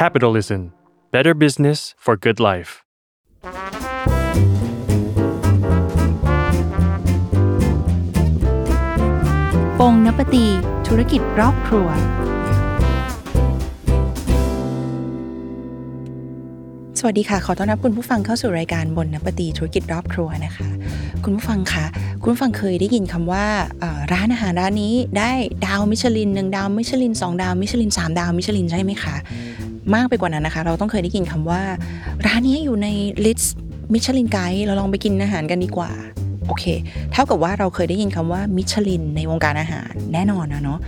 Capitalism Better Business for Good Life ปงนปตีธุรกิจรอบครัว สวัสดีค่ะ ขอต้อนรับคุณผู้ฟังเข้าสู่รายการบนนปตีธุรกิจรอบครัวนะคะ คุณผู้ฟังคะคุณผู้ฟังเคยได้ยินคำว่าร้านอาหารร้านนี้ได้ดาวมิชลินหนึ่งดาวมิชลินสองดาวมิชลินสามดาวมิชลินใช่ไหมคะมากไปกว่านั้นนะคะ เราต้องเคยได้ยินคำว่า ร้านนี้อยู่ใน list มิชลินไกด์เราลองไปกินอาหารกันดีกว่าโอเค เท่ากับว่าเราเคยได้ยินคำว่ามิชลินในวงการอาหารแน่นอนนะเนาะ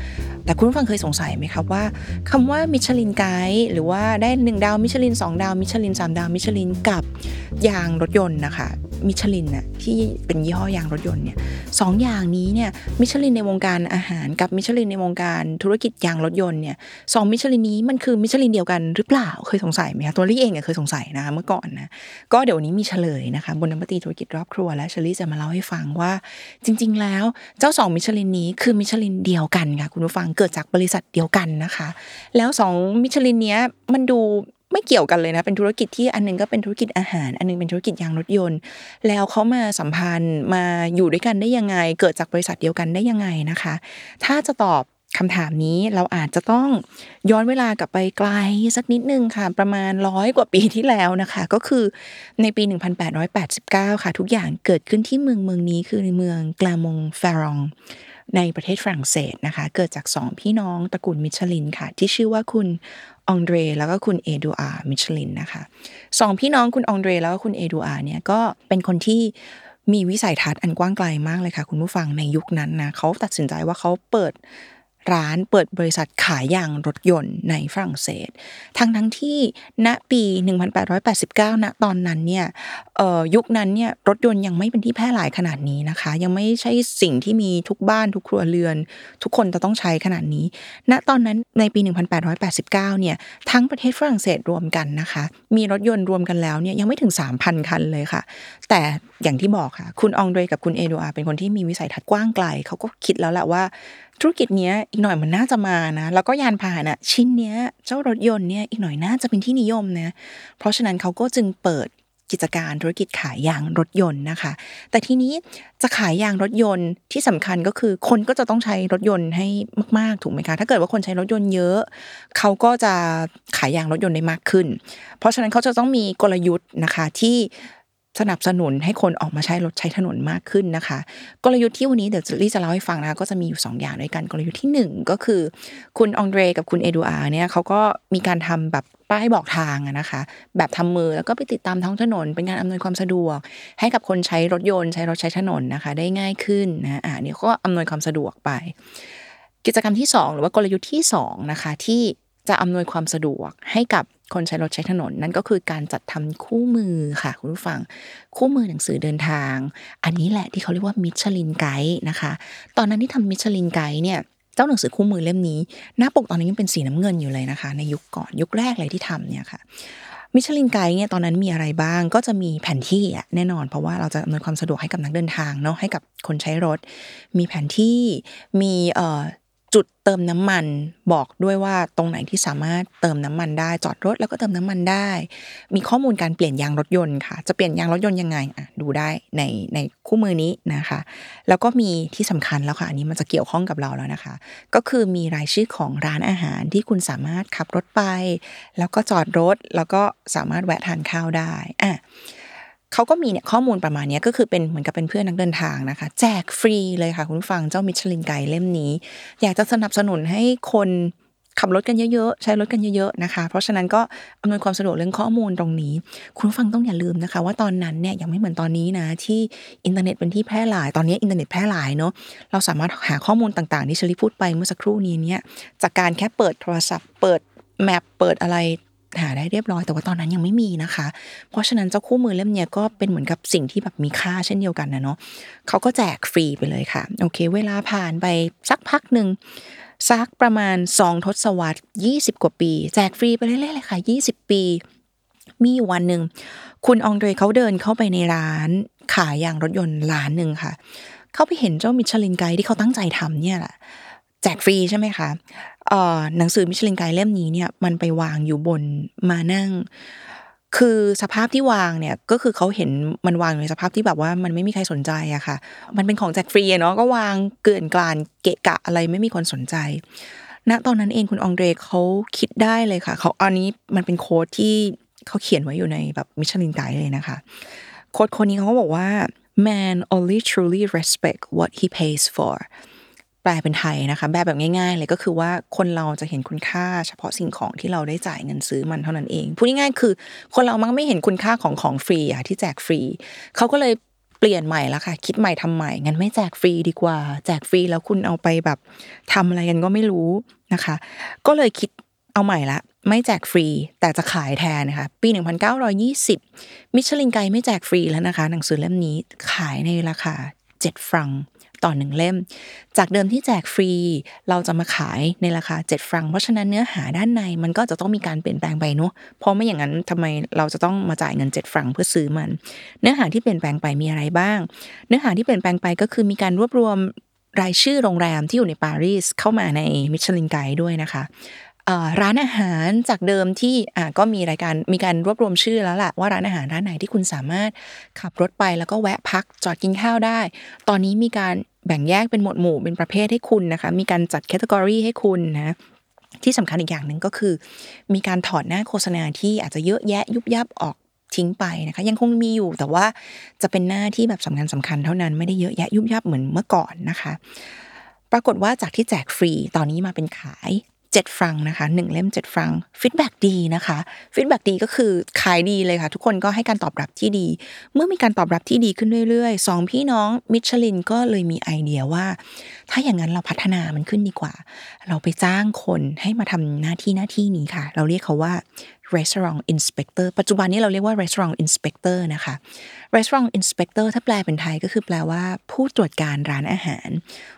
แต่คุณผู้ฟังเคยสงสัยไหมครับว่าคำว่ามิชลินไกด์หรือว่าได้หนึ่งดาวมิชลินสองดาวมิชลินสามดาวมิชลินกับยางรถยนต์นะคะ มิชลินน่ะที่เป็นยี่ห้อยางรถยนต์เนี่ยสองอย่างนี้เนี่ยมิชลินในวงการอาหารกับมิชลินในวงการธุรกิจยางรถยนต์เนี่ยสองมิชลินนี้มันคือมิชลินเดียวกันหรือเปล่าเคยสงสัยไหมคะตัวลี่เองเคยสงสัยนะคะเมื่อก่อนนะก็เดี๋ยวนี้มีเฉลยนะคะบนน้ำปตีธุรกิจรอบครัวและเชอรี่จะมาเล่าให้ฟังว่า จริง ๆ แล้วเจ้าสองมิชลินนี้คือมิชลินเดียวกันค่ะคุณผู้ฟังเกิดจากบริษัทเดียวกันนะคะ แล้วสองมิชลินเนี้ยมันดู ไม่เกี่ยวกันเลยนะ เป็นธุรกิจที่อันหนึงก็เป็นธุรกิจอาหาร อันหนึงเป็นธุรกิจยางรถยนต์ แล้วเขามาสัมพันธ์มาอยู่ด้วยกันได้ยังไง เกิดจากบริษัทเดียวกันได้ยังไงนะคะ ถ้าจะตอบคำถามนี้เราอาจจะต้องย้อนเวลากลับไปไกลสักนิดนึงค่ะ ประมาณร้อยกว่าปีที่แล้วนะคะ ก็คือในปี 1889 ค่ะ ทุกอย่างเกิดขึ้นที่เมืองเมืองนี้คือในเมืองกลามงแฟรองในประเทศฝรั่งเศสนะคะ เกิดจากสองพี่น้องตระกูลมิชลินค่ะ ที่ชื่อว่าคุณ องเดรแล้วก็คุณเอดูอาร์มิชลินนะคะสองพี่น้องคุณองเดรแล้วก็คุณเอดูอาร์เนี่ยก็เป็นคนที่มีวิสัยทัศน์อันกว้างไกลมากเลยค่ะ คุณผู้ฟังในยุคนั้นนะเขาตัดสินใจว่าเขาเปิด ร้านเปิดบริษัทขายยางรถยนต์ในฝรั่งเศส ทั้งทั้งที่ณปี 1889ณตอนนั้นเนี่ยยุคนั้นเนี่ยรถยนต์ยังไม่เป็นที่แพร่หลายขนาดนี้นะคะ ยังไม่ใช่สิ่งที่มีทุกบ้านทุกครัวเรือน ทุกคนจะต้องใช้ขนาดนี้ ณตอนนั้นในปี 1889เนี่ยทั้งประเทศฝรั่งเศสรวมกันนะคะ มีรถยนต์รวมกันแล้วเนี่ยยังไม่ถึง 3,000 คันเลยค่ะ แต่อย่างที่บอกค่ะ คุณองเดรกับคุณเอโดอาเป็นคนที่มีวิสัยทัศน์กว้างไกลเขาก็คิดแล้วแหละว่าธุรกิจเนี้ยอีกหน่อยมันน่าจะมานะ แล้วก็ยานพาหนะชิ้นเนี้ยเจ้ารถยนต์เนี่ยอีกหน่อยน่าจะเป็นที่นิยมนะ เพราะฉะนั้นเขาก็จึงเปิดกิจการธุรกิจขายยางรถยนต์นะคะ แต่ทีนี้จะขายยางรถยนต์ที่สำคัญก็คือคนก็จะต้องใช้รถยนต์ให้มาก ๆ ถูกไหมคะ ถ้าเกิดว่าคนใช้รถยนต์เยอะ เขาก็จะขายยางรถยนต์ได้มากขึ้น เพราะฉะนั้นเขาจะต้องมีกลยุทธ์นะคะที่ สนับสนุนให้คนออกมาใช้รถใช้ถนนมากขึ้นนะคะ กลยุทธ์ที่วันนี้เดี๋ยวลี่จะเล่าให้ฟังนะคะก็จะมีอยู่ 2 อย่างด้วยกันกลยุทธ์ที่ 1 ก็คือ คุณองเดรกับคุณเอดูอาร์เนี่ยเขาก็มีการทำแบบป้ายบอกทางนะคะ แบบทำมือแล้วก็ไปติดตามท้องถนน เป็นการอำนวยความสะดวก ให้กับคนใช้รถยนต์ใช้รถใช้ถนนนะคะ ได้ง่ายขึ้นนะอ่าเนี่ยก็อำนวยความสะดวกไป กิจกรรมที่ 2 หรือว่ากลยุทธ์ที่2นะคะที่ จะอำนวยความสะดวกให้กับคนใช้รถใช้ถนนนั่นก็คือการจัดทำคู่มือค่ะ คุณผู้ฟัง คู่มือหนังสือเดินทาง อันนี้แหละที่เขาเรียกว่ามิชลินไกด์นะคะ ตอนนั้นที่ทำมิชลินไกด์เนี่ยเจ้าหนังสือคู่มือเล่มนี้ หน้าปกตอนนี้ยังเป็นสีน้ำเงินอยู่เลยนะคะ ในยุคก่อนยุคแรกเลยที่ทำเนี่ยค่ะมิชลินไกด์เนี่ยตอนนั้นมีอะไรบ้างก็จะมีแผนที่อะแน่นอน เพราะว่าเราจะอำนวยความสะดวกให้กับนักเดินทางเนาะให้กับคนใช้รถ มีแผนที่มีเอ่อ จุดเติมน้ำมันบอกด้วยว่าตรงไหนที่สามารถเติมน้ำมันได้จอดรถแล้วก็เติมน้ำมันได้ มีข้อมูลการเปลี่ยนยางรถยนต์ค่ะ จะเปลี่ยนยางรถยนต์ยังไงอะดูได้ในในคู่มือนี้นะคะ แล้วก็มีที่สำคัญแล้วค่ะ อันนี้มันจะเกี่ยวข้องกับเราแล้วนะคะ ก็คือมีรายชื่อของร้านอาหารที่คุณสามารถขับรถไป แล้วก็จอดรถแล้วก็สามารถแวะทานข้าวได้อะ เขาก็มีเนี่ยข้อมูลประมาณนี้ก็คือเป็นเหมือนกับเป็นเพื่อนนักเดินทางนะคะ แจกฟรีเลยค่ะ คุณฟังเจ้ามิชลินไกด์เล่มนี้ อยากจะสนับสนุนให้คนขับรถกันเยอะๆ ใช้รถกันเยอะๆนะคะ เพราะฉะนั้นก็อำนวยความสะดวกเรื่องข้อมูลตรงนี้ คุณฟังต้องอย่าลืมนะคะ ว่าตอนนั้นเนี่ยยังไม่เหมือนตอนนี้นะที่อินเทอร์เน็ตเป็นที่แพร่หลาย ตอนนี้อินเทอร์เน็ตแพร่หลายเนาะเราสามารถหาข้อมูลต่างๆที่เชลิพูดไปเมื่อสักครู่นี้เนี่ยจากการแค่เปิดโทรศัพท์ เปิด map เปิดอะไร หาได้เรียบร้อย แต่ว่าตอนนั้นยังไม่มีนะคะ เพราะฉะนั้นเจ้าคู่มือเล่มเนี้ยก็เป็นเหมือนกับสิ่งที่แบบมีค่าเช่นเดียวกันนะเนาะเขาก็แจกฟรีไปเลยค่ะ โอเค เวลาผ่านไปสักพักหนึ่งสักประมาณสองทศวรรษ20 กว่าปี แจกฟรีไปเรื่อยๆเลยค่ะ 20 ปี มีวันหนึ่งคุณองเดรเขาเดินเข้าไปในร้านขายยางรถยนต์ร้านหนึ่งค่ะ เขาไปเห็นเจ้ามิชลินไกด์ที่เขาตั้งใจทำเนี่ยแหละแจกฟรีใช่ไหมคะ หนังสือมิชลินไกด์เล่มนี้เนี่ยมันไปวางอยู่บนมานั่ง คือสภาพที่วางเนี่ยก็คือเขาเห็นมันวางอยู่ในสภาพที่แบบว่ามันไม่มีใครสนใจอะค่ะ มันเป็นของแจกฟรีเนาะก็วางเกลื่อนกลานเกะกะอะไรไม่มีคนสนใจ ณตอนนั้นเองคุณองเดรเขาคิดได้เลยค่ะเขาอันนี้มันเป็นโค้ดที่เขาเขียนไว้อยู่ในแบบมิชลินไกด์เลยนะคะโค้ดคนนี้เขาบอกว่า man only truly respect what he pays for แปลเป็นไทยนะคะแบบแบบง่ายๆเลยก็คือว่าคนเราจะเห็นคุณค่า เฉพาะสิ่งของที่เราได้จ่ายเงินซื้อมันเท่านั้นเองพูดง่ายๆคือ คนเรามักไม่เห็นคุณค่าของของฟรีอะที่แจกฟรีเขาก็เลยเปลี่ยนใหม่ละค่ะ คิดใหม่ทำใหม่งั้นไม่แจกฟรีดีกว่า แจกฟรีแล้วคุณเอาไปแบบทำอะไรกันก็ไม่รู้นะคะ ก็เลยคิดเอาใหม่ละไม่แจกฟรี แต่จะขายแทนนะคะ ปี 1920 มิชลินไกด์ไม่แจกฟรีแล้วนะคะ หนังสือเล่มนี้ขายในราคา7ฟรัง ต่อหนึ่งเล่ม จากเดิมที่แจกฟรี เราจะมาขายในราคา 7 ฟรัง เพราะฉะนั้นเนื้อหาด้านในมันก็จะต้องมีการเปลี่ยนแปลงไปเนาะเพราะไม่อย่างนั้นทำไมเราจะต้องมาจ่ายเงิน 7 ฟรังเพื่อซื้อมัน เนื้อหาที่เปลี่ยนแปลงไปมีอะไรบ้าง เนื้อหาที่เปลี่ยนแปลงไปก็คือมีการรวบรวมรายชื่อโรงแรมที่อยู่ในปารีสเข้ามาในมิชลินไกด์ด้วยนะคะ ร้านอาหารจากเดิมที่ก็มีรายการมีการรวบรวมชื่อแล้วล่ะว่าร้านอาหารร้านไหนที่คุณสามารถขับรถไปแล้วก็แวะพักจอดกินข้าวได้ ตอนนี้มีการแบ่งแยกเป็นหมวดหมู่เป็นประเภทให้คุณนะคะ มีการจัดแคตตากรีให้คุณนะที่สำคัญอีกอย่างหนึ่งก็คือ มีการถอดหน้าโฆษณาที่อาจจะเยอะแยะยุบยับออกทิ้งไปนะคะ ยังคงมีอยู่แต่ว่าจะเป็นหน้าที่แบบสำคัญสำคัญเท่านั้นไม่ได้เยอะแยะยุบยับเหมือนเมื่อก่อนนะคะ ปรากฏว่าจากที่แจกฟรีตอนนี้มาเป็นขาย 7ฟรังก์นะคะ1เล่ม7ฟรังก์ feedback ดีนะคะ feedback ดีก็คือขายดีเลยค่ะ ทุกคนก็ให้การตอบรับที่ดี เมื่อมีการตอบรับที่ดีขึ้นเรื่อยๆสองพี่น้องมิชลินก็เลยมีไอเดียว่า ถ้าอย่างนั้นเราพัฒนามันขึ้นดีกว่า เราไปจ้างคนให้มาทำหน้าที่หน้าที่นี้ค่ะ เราเรียกเขาว่า restaurant inspector ปัจจุบันนี้เราเรียกว่า restaurant inspector นะคะ restaurant inspector ถ้าแปลเป็นไทยก็คือแปลว่า ผู้ตรวจการร้านอาหาร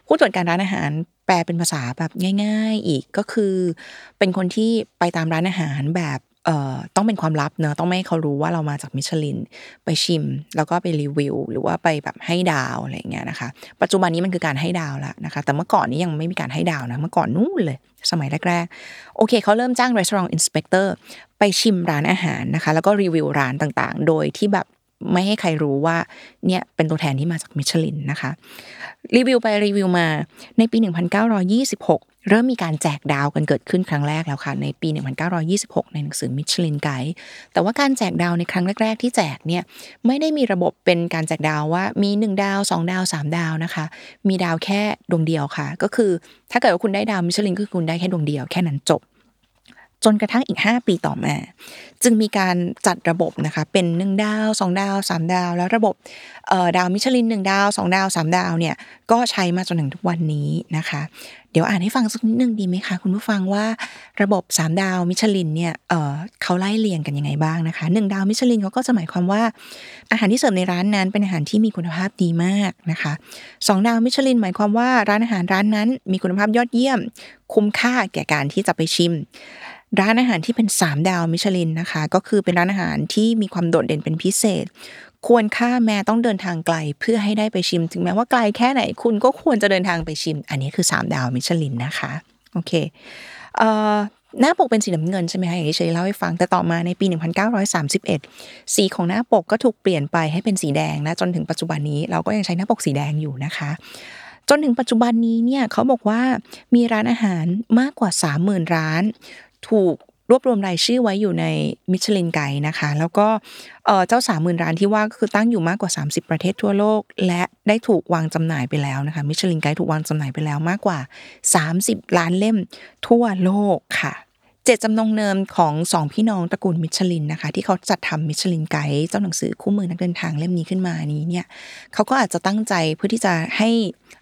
ผู้ตรวจการร้านอาหาร แปลเป็นภาษาแบบง่าย ๆ อีกก็คือ เป็นคนที่ไปตามร้านอาหารแบบ ต้องเป็นความลับเนอะต้องไม่ให้เขารู้ว่าเรามาจากมิชลิน ไปชิม แล้วก็ไปรีวิว หรือว่าไปแบบให้ดาวอะไรเงี้ยนะคะ ปัจจุบันนี้มันคือการให้ดาวแล้วนะคะ แต่เมื่อก่อนนี้ยังไม่มีการให้ดาวนะ เมื่อก่อนนู้นเลย สมัยแรกๆ โอเคเขาเริ่มจ้าง restaurant inspector ไปชิมร้านอาหารนะคะ แล้วก็รีวิวร้านต่างๆ โดยที่แบบไม่ให้ใครรู้ว่าเนี่ยเป็นตัวแทนที่มาจากมิชลินนะคะ รีวิวไปรีวิวมาในปี 1926 เริ่มมีการแจกดาวกันเกิดขึ้นครั้งแรกแล้วค่ะ ในปี 1926 ในหนังสือมิชลินไกด์แต่ว่าการแจกดาวในครั้งแรก ๆ ที่แจกเนี่ยไม่ได้มีระบบเป็นการแจกดาวว่ามี 1 ดาว 2 ดาว 3 ดาวนะคะ มีดาวแค่ดวงเดียวค่ะ ก็คือถ้าเกิดว่าคุณได้ดาวมิชลินก็คือคุณได้แค่ดวงเดียวแค่นั้นจบ จนกระทั่งอีก 5 ปีต่อมา จึงมีการจัดระบบนะคะเป็น1ดาว2ดาว3ดาว แล้วระบบดาวมิชลิน1ดาว2ดาว3ดาวเนี่ยก็ใช้มาจนถึงทุกวันนี้นะคะ เดี๋ยวอ่านให้ฟังสักนิดนึงดีไหมคะคุณผู้ฟังว่าระบบ 3 ดาวมิชลินเนี่ยเขาไล่เรียงกันยังไงบ้างนะคะ1ดาวมิชลินเขาก็จะหมายความว่า อาหารที่เสิร์ฟในร้านนั้นเป็นอาหารที่มีคุณภาพดีมากนะคะ2ดาวมิชลินหมายความว่าร้านอาหารร้านนั้น มีคุณภาพยอดเยี่ยม คุ้มค่าแก่การที่จะไปชิม ร้านอาหารที่เป็น 3 ดาวมิชลินนะคะ ก็คือเป็นร้านอาหารที่มีความโดดเด่นเป็นพิเศษ ควรค่าแม้ต้องเดินทางไกลเพื่อให้ได้ไปชิม ถึงแม้ว่าไกลแค่ไหนคุณก็ควรจะเดินทางไปชิม อันนี้คือ 3 ดาวมิชลินนะคะโอเคเอ่อหน้าปกเป็นสีน้ำเงินใช่ไหมคะอย่างที่เชยเล่าให้ฟังแต่ต่อมาในปี 1931 สีของหน้าปกก็ถูกเปลี่ยนไปให้เป็นสีแดงนะจนถึงปัจจุบันนี้เราก็ยังใช้หน้าปกสีแดงอยู่นะคะ จนถึงปัจจุบันนี้เนี่ยเขาบอกว่ามีร้านอาหารมากกว่า 30,000 ร้าน ถูกรวบรวมรายชื่อไว้อยู่ในมิชลินไกด์นะคะ แล้วก็เจ้าสามหมื่นร้านที่ว่าก็คือตั้งอยู่มากกว่า 30 ประเทศทั่วโลก และได้ถูกวางจำหน่ายไปแล้วนะคะมิชลินไกด์ถูกวางจำหน่ายไปแล้วมากกว่า 30 ล้านเล่มทั่วโลกค่ะเจตจำนงเนิมของสองพี่น้องตระกูลมิชลินนะคะ ที่เขาจัดทำมิชลินไกด์เจ้าหนังสือคู่มือนักเดินทางเล่มนี้ขึ้นมานี้เนี่ยเขาก็อาจจะตั้งใจเพื่อที่จะให้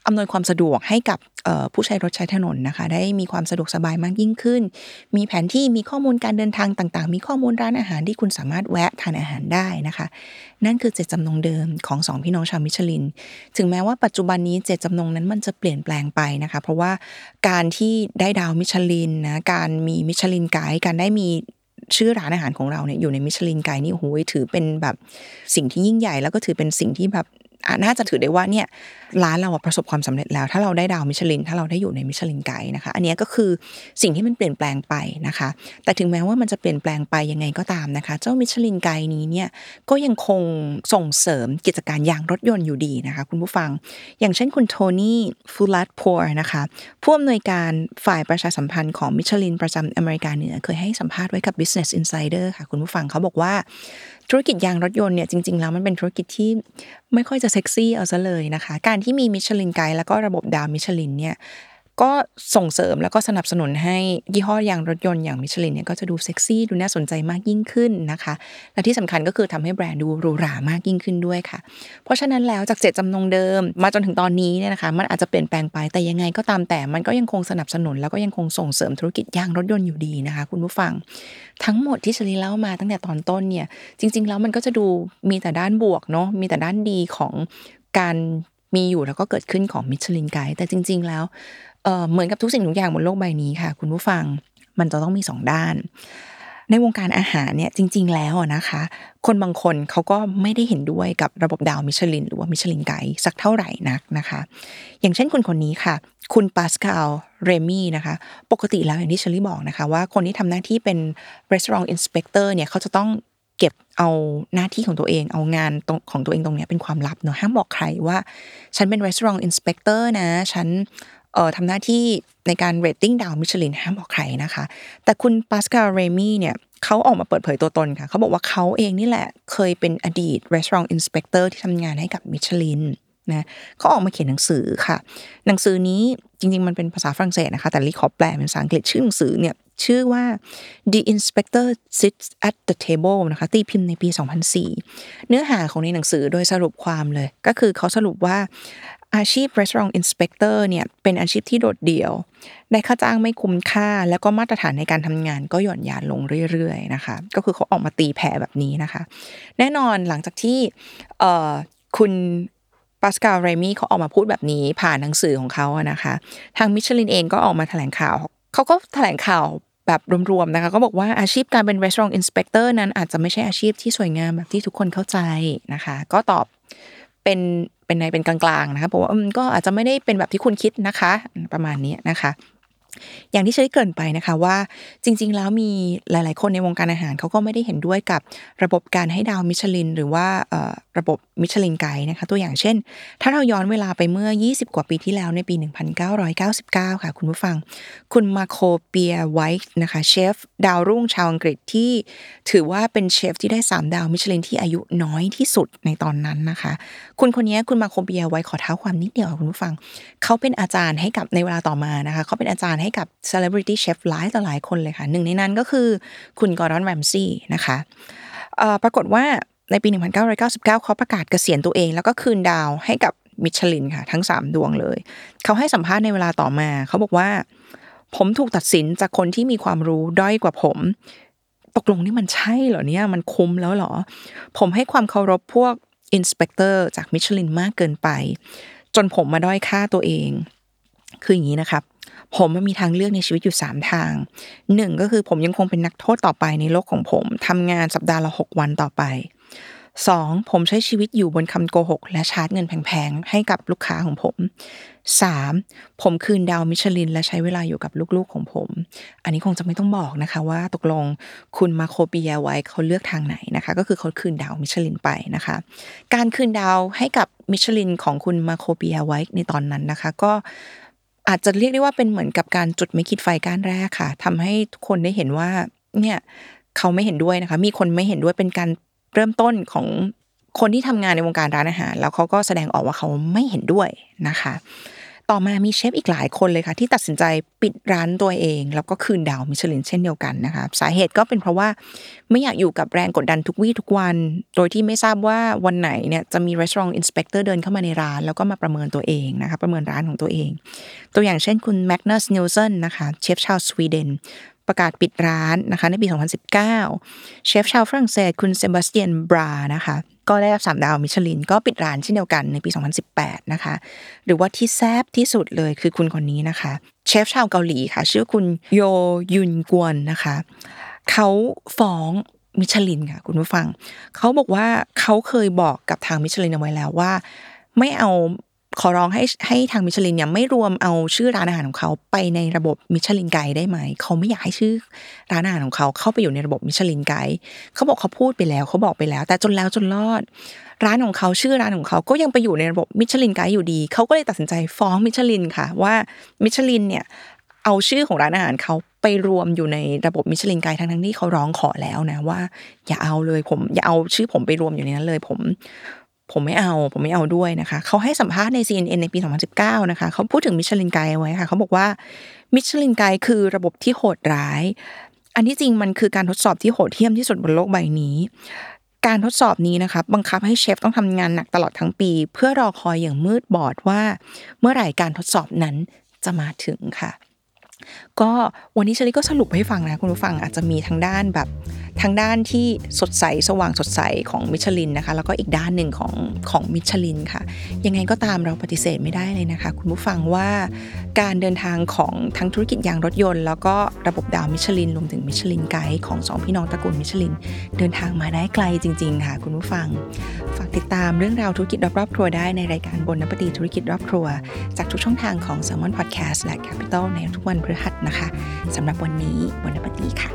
อำนวยความสะดวกให้กับผู้ใช้รถใช้ถนนนะคะ ได้มีความสะดวกสบายมากยิ่งขึ้น มีแผนที่มีข้อมูลการเดินทางต่างๆ มีข้อมูลร้านอาหารที่คุณสามารถแวะทานอาหารได้นะคะ นั่นคือเจตจำนงเดิมของสองพี่น้องชาวมิชลิน ถึงแม้ว่าปัจจุบันนี้เจตจำนงนั้นมันจะเปลี่ยนแปลงไปนะคะ เพราะว่าการที่ได้ดาวมิชลินนะการมีมิชลินไกด์การได้มีชื่อร้านอาหารของเราเนี่ยอยู่ในมิชลินไกด์นี่โอ้โหถือเป็นแบบสิ่งที่ยิ่งใหญ่แล้วก็ถือเป็นสิ่งที่แบบ น่าจะถือได้ว่าเนี่ยร้านเราประสบความสำเร็จแล้ว ถ้าเราได้ดาวมิชลิน ถ้าเราได้อยู่ในมิชลินไกด์นะคะ อันนี้ก็คือสิ่งที่มันเปลี่ยนแปลงไปนะคะ แต่ถึงแม้ว่ามันจะเปลี่ยนแปลงไปยังไงก็ตามนะคะ เจ้ามิชลินไกด์นี้เนี่ยก็ยังคงส่งเสริมกิจการยางรถยนต์อยู่ดีนะคะ คุณผู้ฟัง อย่างเช่นคุณโทนี่ฟูลัดพัวนะคะผู้อำนวยการฝ่ายประชาสัมพันธ์ของมิชลินประจำอเมริกาเหนือเคยให้สัมภาษณ์ไว้กับ Business Insider ค่ะ คุณผู้ฟังเขาบอกว่าธุรกิจยางรถยนต์เนี่ยจริงๆแล้วมันเป็นธุรกิจที่ ไม่ค่อยจะเซ็กซี่เอาซะเลยนะคะ การที่มีมิชลินไกด์แล้วก็ระบบดาวมิชลินเนี่ย ก็ส่งเสริมแล้วก็สนับสนุนให้ยี่ห้อยางรถยนต์อย่างมิชลินเนี่ยก็จะดูเซ็กซี่ดูน่าสนใจมากยิ่งขึ้นนะคะ และที่สำคัญก็คือทำให้แบรนด์ดูหรูหรามากยิ่งขึ้นด้วยค่ะ เพราะฉะนั้นแล้วจากเจตจำนงเดิม มาจนถึงตอนนี้เนี่ยนะคะ มันอาจจะเปลี่ยนแปลงไปแต่ยังไงก็ตามแต่มันก็ยังคงสนับสนุน แล้วก็ยังคงส่งเสริมธุรกิจยางรถยนต์อยู่ดีนะคะ คุณผู้ฟัง ทั้งหมดที่ชลีเล่ามาตั้งแต่ตอนต้นเนี่ยจริง ๆ แล้วมันก็จะดูมีแต่ด้านบวกเนาะมีแต่ด้านดีของการมีอยู่แล้วก็เกิดขึ้นของมิชลินไกด์แต่จริง ๆ แล้ว เหมือนกับทุกสิ่งทุกอย่างบนโลกใบนี้ค่ะ คุณผู้ฟังมันจะต้องมีสองด้าน ในวงการอาหารเนี่ยจริง ๆ แล้วนะคะ คนบางคนเขาก็ไม่ได้เห็นด้วยกับระบบดาวมิชลิน หรือว่ามิชลินไกด์สักเท่าไหร่นักนะคะ อย่างเช่นคนคนนี้ค่ะ คุณปาสคาลเรมี่นะคะ ปกติแล้วอย่างที่เชอรี่บอกนะคะว่าคนที่ทำหน้าที่เป็น restaurant inspector เนี่ยเขาจะต้องเก็บเอาหน้าที่ของตัวเอง เอางานตรงของตัวเองตรงนี้เป็นความลับเนอะห้ามบอกใครว่า ฉันเป็น restaurant inspector นะ ฉัน เอ่อทำหน้าที่ในการ rating ดาวมิชลินห้ามบอกใครนะคะ แต่คุณปาสคาเรมี่เนี่ยเขาออกมาเปิดเผยตัวตนค่ะเขาบอกว่าเขาเองนี่แหละเคยเป็นอดีต restaurant inspector ที่ทำงานให้กับมิชลินนะเขาออกมาเขียนหนังสือค่ะ หนังสือนี้จริงๆ มันเป็นภาษาฝรั่งเศสนะคะ แต่ลิขอแปลเป็นภาษาอังกฤษชื่อหนังสือเนี่ยชื่อว่า The Inspector Sits at the Table นะคะตีพิมพ์ในปี 2004 เนื้อหาของในหนังสือโดยสรุปความเลย ก็คือเขาสรุปว่า อาชีพ Restaurant Inspector เนี่ยเป็นอาชีพที่โดดเดี่ยว ได้ค่าจ้างไม่คุ้มค่า แล้วก็มาตรฐานในการทำงานก็หย่อนยานลงเรื่อยๆนะคะ ก็คือเขาออกมาตีแผ่แบบนี้นะคะ แน่นอนหลังจากที่คุณปาสคาลเรมี่เขาออกมาพูดแบบนี้ผ่านหนังสือของเขาอะนะคะ ทางมิชลินเองก็ออกมาแถลงข่าว เขาก็แถลงข่าวแบบรวมๆนะคะ ก็บอกว่าอาชีพการเป็น restaurant inspector นั้นอาจจะไม่ใช่อาชีพที่สวยงามแบบที่ทุกคนเข้าใจนะคะ ก็ตอบเป็น เป็นในเป็นกลางๆนะคะบอกว่าก็อาจจะไม่ได้เป็นแบบที่คุณคิดนะคะ ประมาณนี้นะคะ อย่างที่เชยเกินไปนะคะว่าจริง ๆ แล้วมีหลาย ๆ คนในวงการอาหารเขาก็ไม่ได้เห็นด้วยกับระบบการให้ดาวมิชลิน หรือว่าระบบมิชลินไกด์นะคะตัวอย่างเช่น ถ้าเราย้อนเวลาไปเมื่อ 20 กว่าปีที่แล้วในปี 1999 ค่ะ คุณผู้ฟัง คุณ Marco Pierre White นะคะเชฟดาวรุ่งชาวอังกฤษที่ถือว่าเป็นเชฟที่ได้ 3 ดาวมิชลินที่อายุน้อยที่สุดในตอนนั้นนะคะ คุณคนนี้คุณ Marco Pierre White ขอเท้าความนิดเดียวคุณผู้ฟังเขาเป็นอาจารย์ให้กับในเวลาต่อมานะคะเขาเป็นอาจารย์ให้กับ celebrity chef หลายต่อหลายคนเลยค่ะ หนึ่งในนั้นก็คือคุณกอรอนแรมซี่นะคะปรากฏว่าในปี 1999 เขาประกาศเกษียณตัวเอง แล้วก็คืนดาวให้กับมิชลินค่ะ ทั้ง 3 ดวงเลย เขาให้สัมภาษณ์ในเวลาต่อมา เขาบอกว่า ผมถูกตัดสินจากคนที่มีความรู้ด้อยกว่าผม ตกลงนี่มันใช่เหรอเนี่ย มันคุ้มแล้วเหรอ ผมให้ความเคารพพวกอินสเปกเตอร์จากมิชลินมากเกินไป จนผมมาด้อยค่าตัวเอง คืออย่างนี้นะครับ ผมมันมีทางเลือกในชีวิตอยู่ 3 ทางหนึ่งก็คือผมยังคงเป็นนักโทษต่อไปในโลกของผมทำงานสัปดาห์ละ 6 วันต่อไป 2. ผมใช้ชีวิตอยู่บนคำโกหก และชาร์จเงินแพงๆ ให้กับลูกค้าของผม 3. ผมคืนดาวมิชลิน และใช้เวลาอยู่กับลูกๆของผม อันนี้คงจะไม่ต้องบอกนะคะว่าตกลงคุณ Marco Pierre White เขาเลือกทางไหนนะคะ ก็คือเขาคืนดาวมิชลินไปนะคะ การคืนดาวให้กับมิชลินของคุณ Marco Pierre White ในตอนนั้นนะคะ ก็ อาจจะเรียกได้ว่าเป็นเหมือนกับการจุดไม้ขีดไฟก้านแรกค่ะทำให้ทุกคนได้เห็นว่าเนี่ยเขาไม่เห็นด้วยนะคะ มีคนไม่เห็นด้วยเป็นการเริ่มต้นของคนที่ทำงานในวงการร้านอาหาร แล้วเขาก็แสดงออกว่าเขาไม่เห็นด้วยนะคะ ต่อมามีเชฟอีกหลายคนเลยค่ะ ที่ตัดสินใจปิดร้านตัวเอง แล้วก็คืนดาวมิชลินเช่นเดียวกันนะคะสาเหตุก็เป็นเพราะว่าไม่อยากอยู่กับแรงกดดันทุกวี่ทุกวัน โดยที่ไม่ทราบว่าวันไหนเนี่ยจะมี restaurant inspector เดินเข้ามาในร้าน แล้วก็มาประเมินตัวเองนะคะประเมินร้านของตัวเอง ตัวอย่างเช่นคุณ Magnus Nilsson นะคะเชฟชาวสวีเดนประกาศปิดร้านนะคะในปี 2019 เชฟชาวฝรั่งเศสคุณ Sébastien Bras นะคะ ก็ได้รับสามดาวมิชลิน ก็ปิดร้านเช่นเดียวกันในปี 2018 นะคะ หรือว่าที่แซบที่สุดเลยคือคุณคนนี้นะคะ เชฟชาวเกาหลีค่ะ ชื่อคุณโยยุนกวนนะคะ เขาฟ้องมิชลินค่ะคุณผู้ฟัง เขาบอกว่าเขาเคยบอกกับทางมิชลินเอาไว้แล้วว่า ไม่เอา ขอร้องให้ให้ทางมิชลินเนี่ยไม่รวมเอาชื่อร้านอาหารของเขาไปในระบบมิชลินไกด์ได้ไหมเขาไม่อยากให้ชื่อร้านอาหารของเขาเข้าไปอยู่ในระบบมิชลินไกด์เขาบอกเขาพูดไปแล้วเขาบอกไปแล้ว แต่จนแล้วจนรอด ร้านของเขาชื่อร้านของเขาก็ยังไปอยู่ในระบบมิชลินไกด์อยู่ดีเขาก็เลยตัดสินใจฟ้องมิชลินค่ะ ว่ามิชลินเนี่ยเอาชื่อของร้านอาหารเขาไปรวมอยู่ในระบบมิชลินไกด์ทั้งทั้งที่เขาร้องขอแล้วนะว่า อย่าเอาเลยผมอย่าเอาชื่อผมไปรวมอยู่ในนั้นเลยผม ผมไม่เอา ผมไม่เอาด้วยนะคะ เขาให้สัมภาษณ์ใน CNN ในปี 2019 นะคะ เขาพูดถึงมิชลินไกด์ไว้ค่ะ เขาบอกว่ามิชลินไกด์คือระบบที่โหดร้าย อันที่จริงมันคือการทดสอบที่โหดเหี้ยมที่สุดบนโลกใบนี้ การทดสอบนี้นะคะบังคับให้เชฟต้องทำงานหนักตลอดทั้งปี เพื่อรอคอยอย่างมืดบอดว่า เมื่อไหร่การทดสอบนั้นจะมาถึงค่ะก็วันนี้ชลิก็สรุปให้ฟังนะคุณผู้ฟังอาจจะมีทางด้านแบบทางด้านที่สดใสสว่างสดใสของมิชลินนะคะ แล้วก็อีกด้านหนึ่งของของมิชลินค่ะ ยังไงก็ตามเราปฏิเสธไม่ได้เลยนะคะ คุณผู้ฟังว่าการเดินทางของทั้งธุรกิจยางรถยนต์ แล้วก็ระบบดาวมิชลินรวมถึงมิชลินไกด์ของสองพี่น้องตระกูลมิชลิน เดินทางมาได้ไกลจริง ๆ ค่ะ คุณผู้ฟัง ฝากติดตามเรื่องราวธุรกิจรอบๆครัวได้ในรายการบนนปตีธุรกิจรอบครัว จากทุกช่องทางของ s ซ l m o n Podcast และ Capital ในทุกวันพฤหัสนะคะสำหรับวันนี้บนนปฏีค่ะ